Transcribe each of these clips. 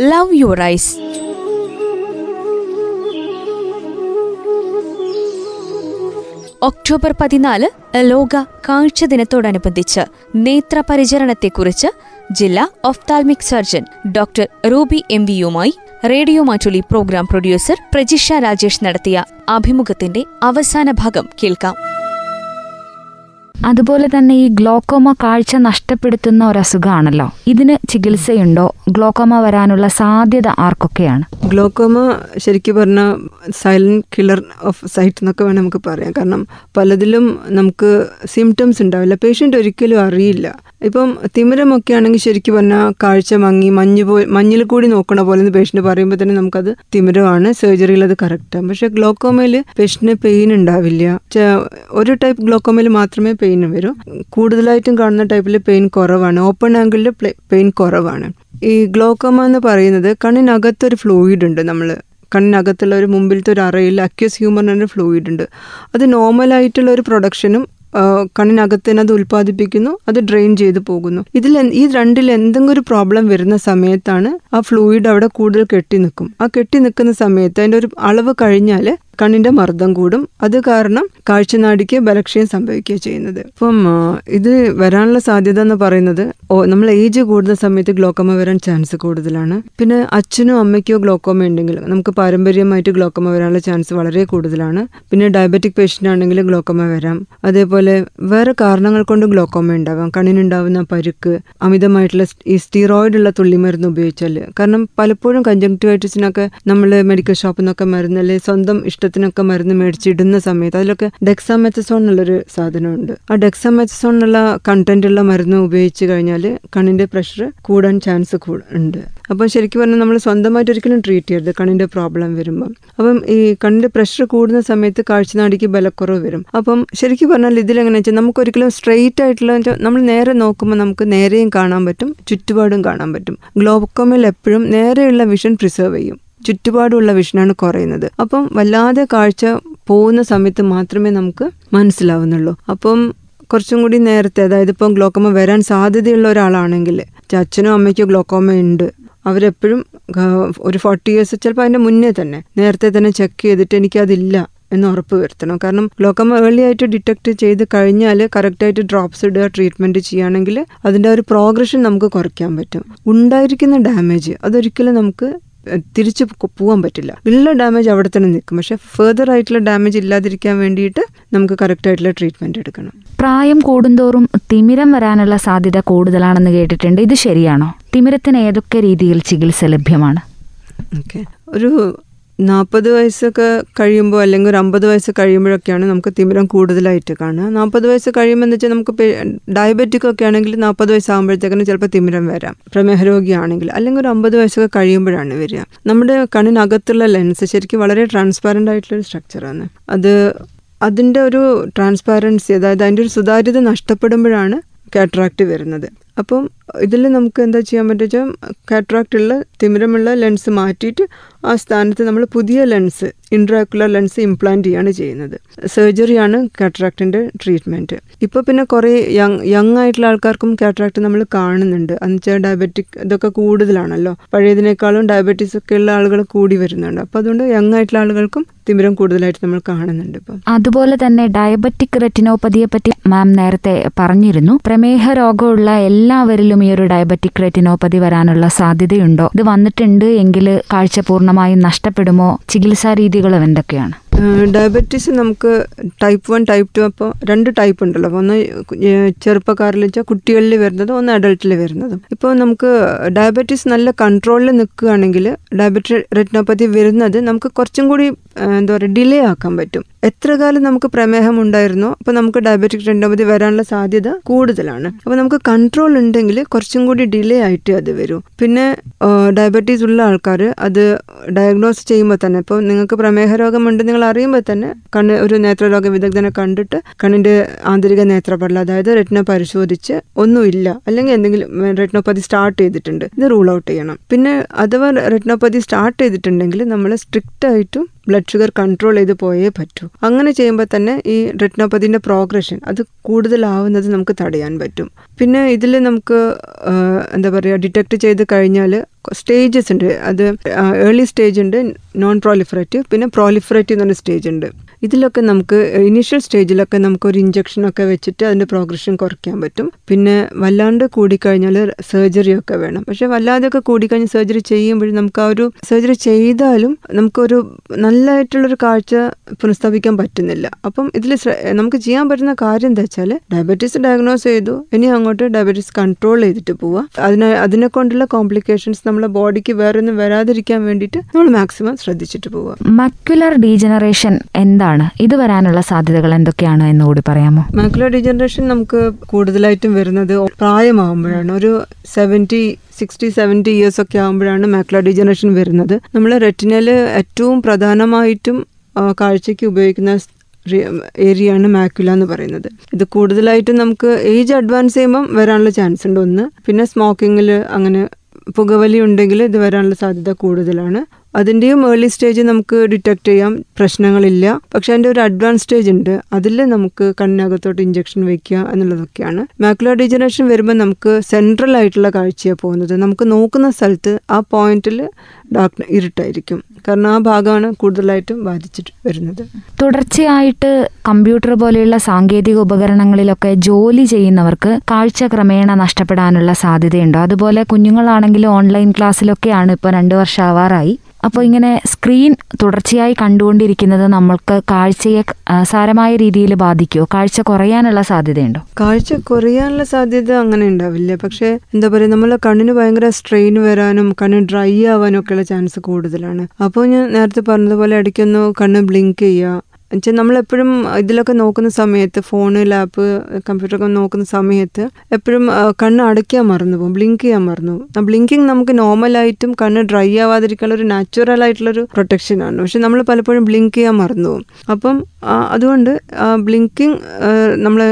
Love your eyes October പതിനാല് ലോക കാഴ്ച ദിനത്തോടനുബന്ധിച്ച് നേത്രപരിചരണത്തെക്കുറിച്ച് ജില്ലാ ophthalmic surgeon doctor Ruby M വിയുമായി radio Mattoli programme producer Prajisha Rajesh നടത്തിയ അഭിമുഖത്തിന്റെ അവസാന ഭാഗം കേൾക്കാം. അതുപോലെ തന്നെ ഈ ഗ്ലോക്കോമ കാഴ്ച നഷ്ടപ്പെടുത്തുന്ന ഒരു അസുഖമാണല്ലോ ഇതിന് ചികിത്സയുണ്ടോ? ഗ്ലോക്കോമ വരാനുള്ള സാധ്യത ആർക്കൊക്കെയാണ്? ഗ്ലോക്കോമ ശരിക്കും പറഞ്ഞാൽ സൈലന്റ് കില്ലർ ഓഫ് സൈറ്റ് എന്നൊക്കെ വേണം നമുക്ക് പറയാം. കാരണം പലതിലും നമുക്ക് സിംറ്റംസ് ഉണ്ടാവില്ല. പേഷ്യന്റ് ഒരിക്കലും അറിയില്ല. ഇപ്പം തിമിരമൊക്കെ ആണെങ്കിൽ ശരിക്കും പറഞ്ഞാൽ കാഴ്ച മങ്ങി മഞ്ഞ് പോ മഞ്ഞിൽ കൂടി നോക്കണ പോലെ എന്ന് പേഷ്യന്റ് പറയുമ്പോൾ തന്നെ നമുക്കത് തിമിരമാണ്. സർജറിയിൽ അത് കറക്റ്റാണ് പക്ഷേ ഗ്ലോക്കോമയിൽ പേഷ്യന് പെയിൻ ഉണ്ടാവില്ല. ഒരു ടൈപ്പ് ഗ്ലോക്കോമയിൽ മാത്രമേ പെയിൻ വരൂ. കൂടുതലായിട്ടും കാണുന്ന ടൈപ്പിൽ പെയിൻ കുറവാണ്. ഓപ്പൺ ആംഗിളിൽ പെയിൻ കുറവാണ്. ഈ ഗ്ലോക്കോമ എന്ന് പറയുന്നത് കണ്ണിനകത്തൊരു ഫ്ലൂയിഡ് ഉണ്ട് നമ്മൾ കണ്ണിനകത്തുള്ള ഒരു മുമ്പിലത്തെ ഒരു അറയിൽ അക്യൂസ് ഹ്യൂമറിന്റെ ഫ്ലൂയിഡ് ഉണ്ട്. അത് നോർമലായിട്ടുള്ള ഒരു പ്രൊഡക്ഷനും ആ, കണ്ണിനകത്ത് തന്നെ അത് ഉൽപ്പാദിപ്പിക്കുന്നു അത് ഡ്രെയിൻ ചെയ്ത് പോകുന്നു. ഇതിൽ ഈ രണ്ടിൽ എന്തെങ്കിലും ഒരു പ്രോബ്ലം വരുന്ന സമയത്താണ് ആ ഫ്ലൂയിഡ് അവിടെ കൂടുതൽ കെട്ടി നിൽക്കും. ആ കെട്ടി നിൽക്കുന്ന സമയത്ത് അതിന്റെ ഒരു അളവ് കഴിഞ്ഞാൽ കണ്ണിന്റെ മർദ്ദം കൂടും. അത് കാരണം കാഴ്ചനാടിക്ക് ബലക്ഷയം സംഭവിക്കുകയാണ് ചെയ്യുന്നത്. അപ്പം ഇത് വരാനുള്ള സാധ്യത എന്ന് പറയുന്നത് ഓ നമ്മൾ ഏജ് കൂടുന്ന സമയത്ത് ഗ്ലോക്കോമ വരാൻ ചാൻസ് കൂടുതലാണ്. പിന്നെ അച്ഛനോ അമ്മയ്ക്കോ ഗ്ലോക്കോമ ഉണ്ടെങ്കിൽ നമുക്ക് പാരമ്പര്യമായിട്ട് ഗ്ലോക്കോമ വരാനുള്ള ചാൻസ് വളരെ കൂടുതലാണ്. പിന്നെ ഡയബറ്റിക് പേഷ്യന്റ് ആണെങ്കിൽ ഗ്ലോക്കോമ വരാം. അതേപോലെ വേറെ കാരണങ്ങൾ കൊണ്ട് ഗ്ലോക്കോമ ഉണ്ടാവാം. കണ്ണിനുണ്ടാവുന്ന പരുക്ക് അമിതമായിട്ടുള്ള ഈ സ്റ്റീറോയിഡ് ഉള്ള തുള്ളിമരുന്ന് ഉപയോഗിച്ചാൽ കാരണം പലപ്പോഴും കഞ്ചങ്ക്ടിവൈറ്റിസിനൊക്കെ നമ്മൾ മെഡിക്കൽ ഷോപ്പിൽ നിന്നൊക്കെ മരുന്ന് അല്ലെങ്കിൽ സ്വന്തം ഇഷ്ടത്തിനൊക്കെ മരുന്ന് മേടിച്ചിടുന്ന സമയത്ത് അതിലൊക്കെ ഡെക്സാമെത്തസോൺ എന്നുള്ളൊരു സാധനമുണ്ട്. ആ ഡെക്സാമെത്തസോൺ എന്നുള്ള കണ്ടന്റ് ഉള്ള മരുന്ന് ഉപയോഗിച്ച് കഴിഞ്ഞാൽ കണ്ണിന്റെ പ്രഷർ കൂടാൻ ചാൻസ് ഉണ്ട്. അപ്പം ശരിക്കും പറഞ്ഞാൽ നമ്മൾ സ്വന്തമായിട്ട് ഒരിക്കലും ട്രീറ്റ് ചെയ്യരുത് കണ്ണിന്റെ പ്രോബ്ലം വരുമ്പം. അപ്പം ഈ കണ്ണിന്റെ പ്രഷർ കൂടുന്ന സമയത്ത് കാഴ്ചനാടിക്ക് ബലക്കുറവ് വരും. അപ്പം ശരിക്കും പറഞ്ഞാൽ ഇതിലെങ്ങനെ വെച്ചാൽ നമുക്ക് ഒരിക്കലും സ്ട്രെയിറ്റ് ആയിട്ടുള്ള നമ്മൾ നേരെ നോക്കുമ്പോൾ നമുക്ക് നേരെയും കാണാൻ പറ്റും ചുറ്റുപാടും കാണാൻ പറ്റും. ഗ്ലോക്കോമിൽ എപ്പോഴും നേരെയുള്ള വിഷൻ പ്രിസർവ് ചെയ്യും. ചുറ്റുപാടുള്ള വിഷനാണ് കുറയുന്നത്. അപ്പം വല്ലാതെ കാഴ്ച പോകുന്ന സമയത്ത് മാത്രമേ നമുക്ക് മനസ്സിലാവുന്നുള്ളൂ. അപ്പം കുറച്ചും കൂടി നേരത്തെ അതായത് ഇപ്പം ഗ്ലോക്കോമ വരാൻ സാധ്യതയുള്ള ഒരാളാണെങ്കിൽ അച്ഛനും അമ്മയ്ക്കും ഗ്ലോക്കോമ ഉണ്ട്. അവരെപ്പോഴും ഒരു ഫോർട്ടി ഇയേഴ്സ് ചിലപ്പോൾ അതിന്റെ മുന്നേ തന്നെ നേരത്തെ തന്നെ ചെക്ക് ചെയ്തിട്ട് എനിക്കതില്ല എന്ന് ഉറപ്പ് വരുത്തണം. കാരണം ഗ്ലോക്കോമ ഏർലി ആയിട്ട് ഡിറ്റക്ട് ചെയ്ത് കഴിഞ്ഞാൽ കറക്റ്റായിട്ട് ഡ്രോപ്സ് ഇടുക ട്രീറ്റ്മെന്റ് ചെയ്യുകയാണെങ്കിൽ അതിന്റെ ഒരു പ്രോഗ്രഷൻ നമുക്ക് കുറയ്ക്കാൻ പറ്റും. ഉണ്ടായിരിക്കുന്ന ഡാമേജ് അതൊരിക്കലും നമുക്ക് തിരിച്ച് പോവാൻ പോകാൻ പറ്റില്ല. ഉള്ള ഡാമേജ് അവിടെ തന്നെ നിൽക്കും. പക്ഷെ ഫെർദർ ആയിട്ടുള്ള ഡാമേജ് ഇല്ലാതിരിക്കാൻ വേണ്ടിയിട്ട് നമുക്ക് കറക്റ്റ് ആയിട്ടുള്ള ട്രീറ്റ്മെന്റ് എടുക്കണം. പ്രായം കൂടുന്തോറും തിമിരം വരാനുള്ള സാധ്യത കൂടുതലാണെന്ന് കേട്ടിട്ടുണ്ട്. ഇത് ശരിയാണോ? തിമിരത്തിന് ഏതൊക്കെ രീതിയിൽ ചികിത്സ ലഭ്യമാണ്? ഓക്കെ. ഒരു നാൽപ്പത് വയസ്സൊക്കെ കഴിയുമ്പോൾ അല്ലെങ്കിൽ ഒരു അമ്പത് വയസ്സ് കഴിയുമ്പോഴൊക്കെയാണ് നമുക്ക് തിമിരം കൂടുതലായിട്ട് കാണുക. നാൽപ്പത് വയസ്സ് കഴിയുമ്പോൾ എന്ന് വെച്ചാൽ നമുക്ക് ഡയബറ്റിക് ഒക്കെ ആണെങ്കിൽ നാൽപ്പത് വയസ്സാകുമ്പോഴത്തേക്കും ചിലപ്പോൾ തിമിരം വരാം. പ്രമേഹ രോഗിയാണെങ്കിൽ അല്ലെങ്കിൽ ഒരു അമ്പത് വയസ്സൊക്കെ കഴിയുമ്പോഴാണ് വരിക. നമ്മുടെ കണ്ണിനകത്തുള്ള ലെൻസ് ശരിക്കും വളരെ ട്രാൻസ്പാരന്റ് ആയിട്ടുള്ളൊരു സ്ട്രക്ചറാണ് അത് അതിന്റെ ഒരു ട്രാൻസ്പാരൻസി അതായത് അതിന്റെ ഒരു സുതാര്യത നഷ്ടപ്പെടുമ്പോഴാണ് കാട്രാക്ട് വരുന്നത്. അപ്പം ഇതിൽ നമുക്ക് എന്താ ചെയ്യാൻ പറ്റുക കാട്രാക്റ്റുള്ള തിമിരമുള്ള ലെൻസ് മാറ്റിയിട്ട് ആ സ്ഥാനത്ത് നമ്മൾ പുതിയ ലെൻസ് ഇൻട്രാക്കുലർ ലെൻസ് ഇംപ്ലാന്റ് ചെയ്യാണ് ചെയ്യുന്നത്. സർജറിയാണ് കാട്രാക്റ്റിന്റെ ട്രീറ്റ്മെന്റ് ഇപ്പോൾ പിന്നെ കുറേ യങ് യങ് ആയിട്ടുള്ള ആൾക്കാർക്കും കാട്രാക്ട് നമ്മൾ കാണുന്നുണ്ട്. എന്നുവെച്ചാൽ ഡയബറ്റിക് ഇതൊക്കെ കൂടുതലാണല്ലോ. പഴയതിനേക്കാളും ഡയബറ്റീസ് ഒക്കെ ഉള്ള ആളുകൾ കൂടി വരുന്നുണ്ട്. അപ്പോൾ അതുകൊണ്ട് യങ് ആയിട്ടുള്ള ആളുകൾക്കും തിമിരം കൂടുതലായിട്ട് നമ്മൾ കാണുന്നുണ്ട് ഇപ്പം. അതുപോലെ തന്നെ ഡയബറ്റിക് റെറ്റിനോപ്പതിയെ പറ്റി മാം നേരത്തെ പറഞ്ഞിരുന്നു. പ്രമേഹ രോഗമുള്ള എല്ലാവരിലും ഈ ഒരു ഡയബറ്റിക് റെറ്റിനോപ്പതി വരാനുള്ള സാധ്യതയുണ്ടോ? ഇത് വന്നിട്ടുണ്ട് എങ്കിൽ കാഴ്ച പൂർണമായും നഷ്ടപ്പെടുമോ? ചികിത്സാ രീതികളും എന്തൊക്കെയാണ് ഡയബറ്റീസ് നമുക്ക് ടൈപ്പ് വൺ ടൈപ്പ് ടു അപ്പോൾ രണ്ട് ടൈപ്പ് ഉണ്ടല്ലോ. ഒന്ന് ചെറുപ്പക്കാരിൽ വെച്ചാൽ കുട്ടികളിൽ വരുന്നതും ഒന്ന് അഡൾട്ടിൽ വരുന്നതും. ഇപ്പോൾ നമുക്ക് ഡയബറ്റീസ് നല്ല കൺട്രോളിൽ നിൽക്കുകയാണെങ്കിൽ ഡയബറ്റിക് റെറ്റിനോപ്പതി വരുന്നത് നമുക്ക് കുറച്ചും കൂടി എന്താ പറയുക ഡിലേ ആക്കാൻ പറ്റും. എത്ര കാലം നമുക്ക് പ്രമേഹം ഉണ്ടായിരുന്നോ അപ്പോൾ നമുക്ക് ഡയബറ്റിക് റെറ്റിനോപ്പതി വരാനുള്ള സാധ്യത കൂടുതലാണ്. അപ്പോൾ നമുക്ക് കൺട്രോൾ ഉണ്ടെങ്കിൽ കുറച്ചും കൂടി ഡിലേ ആയിട്ട് അത് വരും. പിന്നെ ഡയബറ്റീസ് ഉള്ള ആൾക്കാർ അത് ഡയഗ്നോസ് ചെയ്യുമ്പോൾ തന്നെ ഇപ്പോൾ നിങ്ങൾക്ക് പ്രമേഹ രോഗമുണ്ട് നിങ്ങൾ അറിയുമ്പോൾ തന്നെ കണ്ണ് ഒരു നേത്രരോഗ വിദഗ്ധനെ കണ്ടിട്ട് കണ്ണിന്റെ ആന്തരിക നേത്രപടല അതായത് റെറ്റിന പരിശോധിച്ച് ഒന്നുമില്ല അല്ലെങ്കിൽ എന്തെങ്കിലും റെറ്റിനോപ്പതി സ്റ്റാർട്ട് ചെയ്തിട്ടുണ്ട് ഇത് റൂൾ ഔട്ട് ചെയ്യണം. പിന്നെ അഥവാ റെറ്റിനോപ്പതി സ്റ്റാർട്ട് ചെയ്തിട്ടുണ്ടെങ്കിൽ നമ്മൾ സ്ട്രിക്റ്റ് ആയിട്ടും ബ്ലഡ് ഷുഗർ കൺട്രോൾ ചെയ്ത് പോയേ പറ്റൂ. അങ്ങനെ ചെയ്യുമ്പോൾ തന്നെ ഈ റെറ്റിനോപ്പതിന്റെ പ്രോഗ്രഷൻ അത് കൂടുതലാവുന്നത് നമുക്ക് തടയാൻ പറ്റും. പിന്നെ ഇതിൽ നമുക്ക് എന്താ പറയുക ഡിറ്റക്ട് ചെയ്ത് കഴിഞ്ഞാൽ സ്റ്റേജസ് ഉണ്ട്. അത് ഏർലി സ്റ്റേജ് ഉണ്ട് നോൺ പ്രോലിഫറേറ്റീവ് പിന്നെ പ്രോലിഫറേറ്റീവ് എന്ന് പറഞ്ഞ സ്റ്റേജ് ഉണ്ട്. ഇതിലൊക്കെ നമുക്ക് ഇനീഷ്യൽ സ്റ്റേജിലൊക്കെ നമുക്ക് ഒരു ഇഞ്ചക്ഷനൊക്കെ വെച്ചിട്ട് അതിന്റെ പ്രോഗ്രഷൻ കുറയ്ക്കാൻ പറ്റും. പിന്നെ വല്ലാണ്ട് കൂടിക്കഴിഞ്ഞാൽ സർജറി ഒക്കെ വേണം. പക്ഷെ വല്ലാതെയൊക്കെ കൂടിക്കഴിഞ്ഞ് സർജറി ചെയ്യുമ്പോഴും നമുക്ക് ആ ഒരു സർജറി ചെയ്താലും നമുക്കൊരു നല്ലതായിട്ടുള്ളൊരു കാഴ്ച പുനഃസ്ഥാപിക്കാൻ പറ്റുന്നില്ല. അപ്പം ഇതിൽ നമുക്ക് ചെയ്യാൻ പറ്റുന്ന കാര്യം എന്താ വെച്ചാൽ ഡയബറ്റീസ് ഡയഗ്നോസ് ചെയ്തു. ഇനി അങ്ങോട്ട് ഡയബറ്റീസ് കൺട്രോൾ ചെയ്തിട്ട് പോവുക അതിനെ അതിനെ കൊണ്ടുള്ള കോംപ്ലിക്കേഷൻസ് നമ്മളെ ബോഡിക്ക് വേറെ ഒന്നും വരാതിരിക്കാൻ വേണ്ടിയിട്ട് നമ്മൾ മാക്സിമം ശ്രദ്ധിച്ചിട്ട് പോവുക മക്യുലർ ഡീജനറേഷൻ എന്താണ്? ഇത് വരാനുള്ള സാധ്യതകൾ എന്തൊക്കെയാണ് എന്ന് കൂടി പറയാമോ? മക്കുലർ ഡീജനറേഷൻ നമുക്ക് കൂടുതലായിട്ടും വരുന്നത് പ്രായമാകുമ്പോഴാണ്. ഒരു സെവന്റി സിക്സ്റ്റി സെവന്റി ഇയേഴ്സ് ഒക്കെ ആകുമ്പോഴാണ് മാക്ല ഡിജനറേഷൻ വരുന്നത്. നമ്മൾ റെറ്റിനയിൽ ഏറ്റവും പ്രധാനമായിട്ടും കാഴ്ചയ്ക്ക് ഉപയോഗിക്കുന്ന ഏരിയയാണ് മാക്യുല എന്ന് പറയുന്നത്. ഇത് കൂടുതലായിട്ടും നമുക്ക് ഏജ് അഡ്വാൻസ് ചെയ്യുമ്പം വരാനുള്ള ചാൻസ് ഉണ്ട്. ഒന്ന് പിന്നെ സ്മോക്കിങ്ങിൽ അങ്ങനെ പുകവലി ഉണ്ടെങ്കിൽ ഇത് വരാനുള്ള സാധ്യത കൂടുതലാണ്. അതിന്റെയും ഏർലി സ്റ്റേജ് നമുക്ക് ഡിറ്റക്ട് ചെയ്യാം. പ്രശ്നങ്ങളില്ല. പക്ഷെ അതിന്റെ ഒരു അഡ്വാൻസ് സ്റ്റേജ് ഉണ്ട്. അതിൽ നമുക്ക് കണ്ണിനകത്തോട്ട് ഇഞ്ചക്ഷൻ വയ്ക്കുക എന്നുള്ളതൊക്കെയാണ്. മാക്കുലർ ഡിജനറേഷൻ വരുമ്പോൾ നമുക്ക് സെൻട്രൽ ആയിട്ടുള്ള കാഴ്ചയാണ് പോകുന്നത്. നമുക്ക് നോക്കുന്ന സ്ഥലത്ത് ആ പോയിന്റിൽ ഡാർക്ക് ഇരുട്ടായിരിക്കും. കാരണം ആ ഭാഗമാണ് കൂടുതലായിട്ടും ബാധിച്ചിട്ട് വരുന്നത്. തുടർച്ചയായിട്ട് കമ്പ്യൂട്ടർ പോലെയുള്ള സാങ്കേതിക ഉപകരണങ്ങളിലൊക്കെ ജോലി ചെയ്യുന്നവർക്ക് കാഴ്ച ക്രമേണ നഷ്ടപ്പെടാനുള്ള സാധ്യതയുണ്ടോ. അതുപോലെ കുഞ്ഞുങ്ങളാണെങ്കിലും ഓൺലൈൻ ക്ലാസ്സിലൊക്കെയാണ് ഇപ്പോൾ രണ്ട് വർഷം ആവാറായി അപ്പോൾ ഇങ്ങനെ സ്ക്രീൻ തുടർച്ചയായി കണ്ടുകൊണ്ടിരിക്കുന്നത് നമ്മൾക്ക് കാഴ്ചയെ സാരമായ രീതിയിൽ ബാധിക്കുമോ കാഴ്ച കുറയാനുള്ള സാധ്യതയുണ്ടോ? കാഴ്ച കുറയാനുള്ള സാധ്യത അങ്ങനെ ഉണ്ടാവില്ല. പക്ഷേ എന്താ പറയുക നമ്മൾ കണ്ണിന് ഭയങ്കര സ്ട്രെയിൻ വരാനും കണ്ണ് ഡ്രൈ ആവാനും ഒക്കെയുള്ള ചാൻസ് കൂടുതലാണ്. അപ്പോൾ ഞാൻ നേരത്തെ പറഞ്ഞതുപോലെ ഇടയ്ക്കൊന്ന് കണ്ണ് ബ്ലിങ്ക് ചെയ്യുക എന്നുവെച്ചാൽ നമ്മളെപ്പോഴും ഇതിലൊക്കെ നോക്കുന്ന സമയത്ത് ഫോണ് ലാപ്പ് കമ്പ്യൂട്ടറൊക്കെ നോക്കുന്ന സമയത്ത് എപ്പോഴും കണ്ണ് അടയ്ക്കാൻ മറന്നു പോകും ബ്ലിങ്ക് ചെയ്യാൻ മറന്നു പോകും. ബ്ലിങ്കിങ് നമുക്ക് നോർമലായിട്ടും കണ്ണ് ഡ്രൈ ആവാതിരിക്കാനുള്ള ഒരു നാച്ചുറൽ ആയിട്ടുള്ളൊരു പ്രൊട്ടക്ഷനാണ്. പക്ഷെ നമ്മൾ പലപ്പോഴും ബ്ലിങ്ക് ചെയ്യാൻ മറന്നു പോകും. അപ്പം അതുകൊണ്ട് ബ്ലിങ്കിങ് നമ്മൾ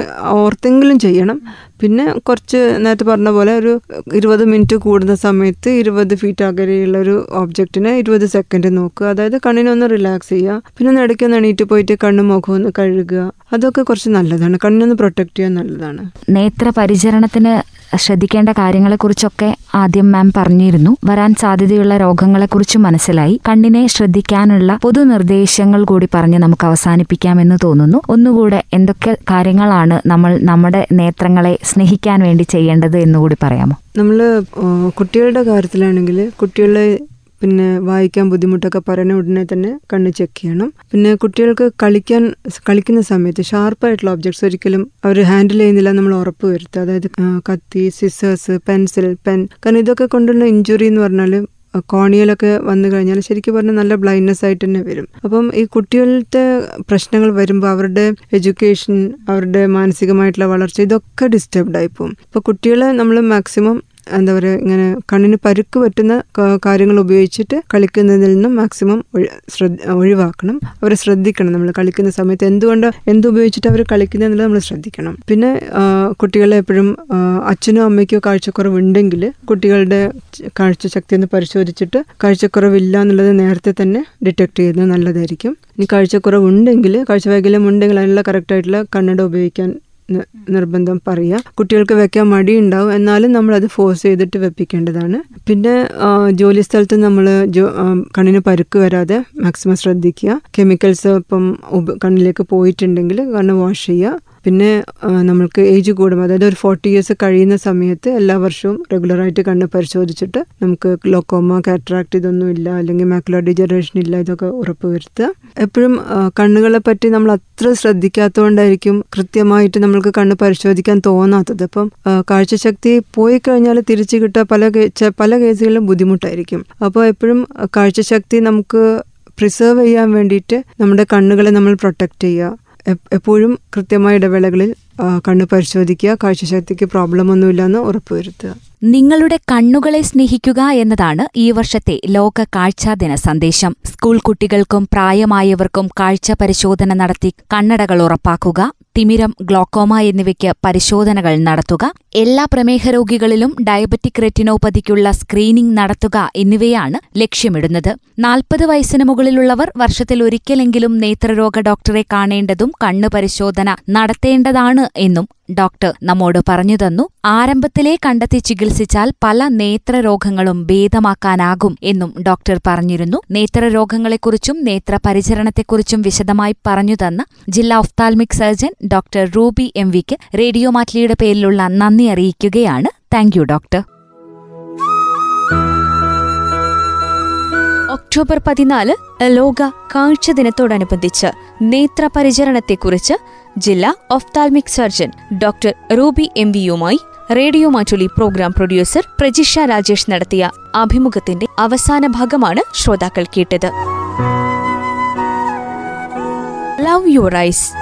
ഓർത്തെങ്കിലും ചെയ്യണം. പിന്നെ കുറച്ച് നേരത്തെ പറഞ്ഞ പോലെ ഒരു ഇരുപത് മിനിറ്റ് കൂടുന്ന സമയത്ത് ഇരുപത് ഫീറ്റ് അകലെയുള്ള ഒരു ഒബ്ജക്റ്റിനെ ഇരുപത് സെക്കൻഡ് നോക്കുക. അതായത് കണ്ണിനൊന്ന് റിലാക്സ് ചെയ്യുക. പിന്നെ ഒന്ന് ഇടയ്ക്കൊന്ന് എണീറ്റ് പോയിട്ട് കണ്ണ് മുഖം ഒന്ന് കഴുകുക. അതൊക്കെ കുറച്ച് നല്ലതാണ്. കണ്ണിനൊന്ന് പ്രൊട്ടക്ട് ചെയ്യാൻ നല്ലതാണ്. നേത്ര പരിചരണത്തിന് ശ്രദ്ധിക്കേണ്ട കാര്യങ്ങളെക്കുറിച്ചൊക്കെ ആദ്യം മാം പറഞ്ഞിരുന്നു. വരാൻ സാധ്യതയുള്ള രോഗങ്ങളെക്കുറിച്ചും മനസ്സിലായി. കണ്ണിനെ ശ്രദ്ധിക്കാനുള്ള പൊതുനിർദ്ദേശങ്ങൾ കൂടി പറഞ്ഞ് നമുക്ക് അവസാനിപ്പിക്കാമെന്ന് തോന്നുന്നു. ഒന്നുകൂടെ എന്തൊക്കെ കാര്യങ്ങളാണ് നമ്മൾ നമ്മുടെ നേത്രങ്ങളെ സ്നേഹിക്കാൻ വേണ്ടി ചെയ്യേണ്ടത് എന്നുകൂടി പറയാമോ? നമ്മൾ കുട്ടികളുടെ കാര്യത്തിലാണെങ്കിൽ കുട്ടികളെ പിന്നെ വായിക്കാൻ ബുദ്ധിമുട്ടൊക്കെ പറയുന്ന ഉടനെ തന്നെ കണ്ണ് ചെക്ക് ചെയ്യണം. പിന്നെ കുട്ടികൾക്ക് കളിക്കാൻ കളിക്കുന്ന സമയത്ത് ഷാർപ്പായിട്ടുള്ള ഒബ്ജക്ട്സ് ഒരിക്കലും അവർ ഹാൻഡിൽ ചെയ്യുന്നില്ല നമ്മൾ ഉറപ്പ് വരുത്തുക. അതായത് കത്തി സിസേഴ്സ് പെൻസിൽ പെൻ കാരണം ഇതൊക്കെ കൊണ്ടുള്ള ഇഞ്ചുറി എന്ന് പറഞ്ഞാൽ കോണിയലൊക്കെ വന്നു കഴിഞ്ഞാൽ ശരിക്കും പറഞ്ഞാൽ നല്ല ബ്ലൈൻഡ്നെസ് ആയിട്ട് തന്നെ വരും. അപ്പം ഈ കുട്ടികളുടെ പ്രശ്നങ്ങൾ വരുമ്പോൾ അവരുടെ എഡ്യൂക്കേഷൻ അവരുടെ മാനസികമായിട്ടുള്ള വളർച്ച ഇതൊക്കെ ഡിസ്റ്റർബ്ഡ് ആയി പോകും. അപ്പോൾ കുട്ടികളെ നമ്മൾ മാക്സിമം എന്താ പറയുക ഇങ്ങനെ കണ്ണിന് പരുക്ക് പറ്റുന്ന കാര്യങ്ങൾ ഉപയോഗിച്ചിട്ട് കളിക്കുന്നതിൽ നിന്നും മാക്സിമം ഒഴിവാക്കണം. അവരെ ശ്രദ്ധിക്കണം. നമ്മൾ കളിക്കുന്ന സമയത്ത് എന്തുകൊണ്ട് എന്തുപയോഗിച്ചിട്ട് അവർ കളിക്കുന്നത് നമ്മൾ ശ്രദ്ധിക്കണം. പിന്നെ കുട്ടികളെ എപ്പോഴും അച്ഛനോ അമ്മയ്ക്കോ കാഴ്ചക്കുറവുണ്ടെങ്കിൽ കുട്ടികളുടെ കാഴ്ച കാഴ്ചശക്തി ഒന്ന് പരിശോധിച്ചിട്ട് കാഴ്ചക്കുറവില്ല എന്നുള്ളത് നേരത്തെ തന്നെ ഡിറ്റക്ട് ചെയ്യുന്നത് നല്ലതായിരിക്കും. ഇനി കാഴ്ചക്കുറവുണ്ടെങ്കിൽ കാഴ്ചവൈകല്യം ഉണ്ടെങ്കിൽ അതിനുള്ള കറക്റ്റായിട്ടുള്ള കണ്ണട ഉപയോഗിക്കാൻ നിർബന്ധം പറയുക കുട്ടികൾക്ക് വെക്കാൻ മടിയുണ്ടാവും. എന്നാലും അത് ഫോഴ്സ് ചെയ്തിട്ട് വെപ്പിക്കേണ്ടതാണ്. പിന്നെ ജോലി സ്ഥലത്ത് നമ്മൾ കണ്ണിന് പരുക്ക് വരാതെ മാക്സിമം ശ്രദ്ധിക്കുക. കെമിക്കൽസ് ഇപ്പം കണ്ണിലേക്ക് പോയിട്ടുണ്ടെങ്കിൽ കണ്ണ് വാഷ് ചെയ്യുക. പിന്നെ നമ്മൾക്ക് ഏജ് കൂടും അതായത് ഒരു ഫോർട്ടി ഇയേഴ്സ് കഴിയുന്ന സമയത്ത് എല്ലാ വർഷവും റെഗുലറായിട്ട് കണ്ണ് പരിശോധിച്ചിട്ട് നമുക്ക് ഗ്ലോക്കോമ കാറ്ററാക്ട് ഇതൊന്നും ഇല്ല അല്ലെങ്കിൽ മാക്കുലർ ഡിജനറേഷൻ ഇല്ല ഇതൊക്കെ ഉറപ്പ് വരുത്തുക. എപ്പോഴും കണ്ണുകളെ പറ്റി നമ്മൾ അത്ര ശ്രദ്ധിക്കാത്തതുകൊണ്ടായിരിക്കും കൃത്യമായിട്ട് നമ്മൾക്ക് കണ്ണ് പരിശോധിക്കാൻ തോന്നാത്തത്. അപ്പം കാഴ്ചശക്തി പോയി കഴിഞ്ഞാൽ തിരിച്ചു കിട്ടുക പല പല കേസുകളിലും ബുദ്ധിമുട്ടായിരിക്കും. അപ്പോൾ എപ്പോഴും കാഴ്ചശക്തി നമുക്ക് പ്രിസർവ് ചെയ്യാൻ വേണ്ടിയിട്ട് നമ്മുടെ കണ്ണുകളെ നമ്മൾ പ്രൊട്ടക്റ്റ് ചെയ്യുക. എപ്പോഴും കൃത്യമായ ഇടവേളകളിൽ കണ്ണ് പരിശോധിക്കുക കാഴ്ചശക്തിക്ക് പ്രോബ്ലം ഒന്നുമില്ലെന്ന് ഉറപ്പുവരുത്തുക. നിങ്ങളുടെ കണ്ണുകളെ സ്നേഹിക്കുക എന്നതാണ് ഈ വർഷത്തെ ലോക കാഴ്ചാ ദിന സന്ദേശം. സ്കൂൾ കുട്ടികൾക്കും പ്രായമായവർക്കും കാഴ്ച പരിശോധന നടത്തി കണ്ണടകൾ ഉറപ്പാക്കുക. തിമിരം ഗ്ലോക്കോമ എന്നിവയ്ക്ക് പരിശോധനകൾ നടത്തുക. എല്ലാ പ്രമേഹ രോഗികളിലും ഡയബറ്റിക് റെറ്റിനോപ്പതിക്കുള്ള സ്ക്രീനിംഗ് നടത്തുക എന്നിവയാണ് ലക്ഷ്യമിടുന്നത്. നാൽപ്പത് വയസ്സിന് മുകളിലുള്ളവർ വർഷത്തിൽ ഒരിക്കലെങ്കിലും നേത്രരോഗ ഡോക്ടറെ കാണേണ്ടതും കണ്ണു പരിശോധന നടത്തേണ്ടതാണ് എന്നും ഡോക്ടർ നമ്മോട് പറഞ്ഞു തന്നു ആരംഭത്തിലേ കണ്ടെത്തി ചികിത്സിച്ചാൽ പല നേത്രരോഗങ്ങളും ഭേദമാക്കാനാകും എന്നും ഡോക്ടർ പറഞ്ഞിരുന്നു. നേത്രരോഗങ്ങളെക്കുറിച്ചും നേത്രപരിചരണത്തെക്കുറിച്ചും വിശദമായി പറഞ്ഞു തന്ന ജില്ലാ ophthalmic surgeon doctor Ruby M വിക്ക് റേഡിയോ മാറ്റ്ലിയുടെ പേരിലുള്ള നന്ദി അറിയിക്കുകയാണ്. Thank doctor. ഒക്ടോബർ പതിനാല് ലോക കാഴ്ച ദിനത്തോടനുബന്ധിച്ച് നേത്രപരിചരണത്തെക്കുറിച്ച് ജില്ലാ ophthalmic surgeon doctor Ruby M വിയുമായി radio Mattoli programme producer Prajisha Rajesh നടത്തിയ അഭിമുഖത്തിന്റെ അവസാന ഭാഗമാണ് ശ്രോതാക്കൾ കേട്ടത്. Love your eyes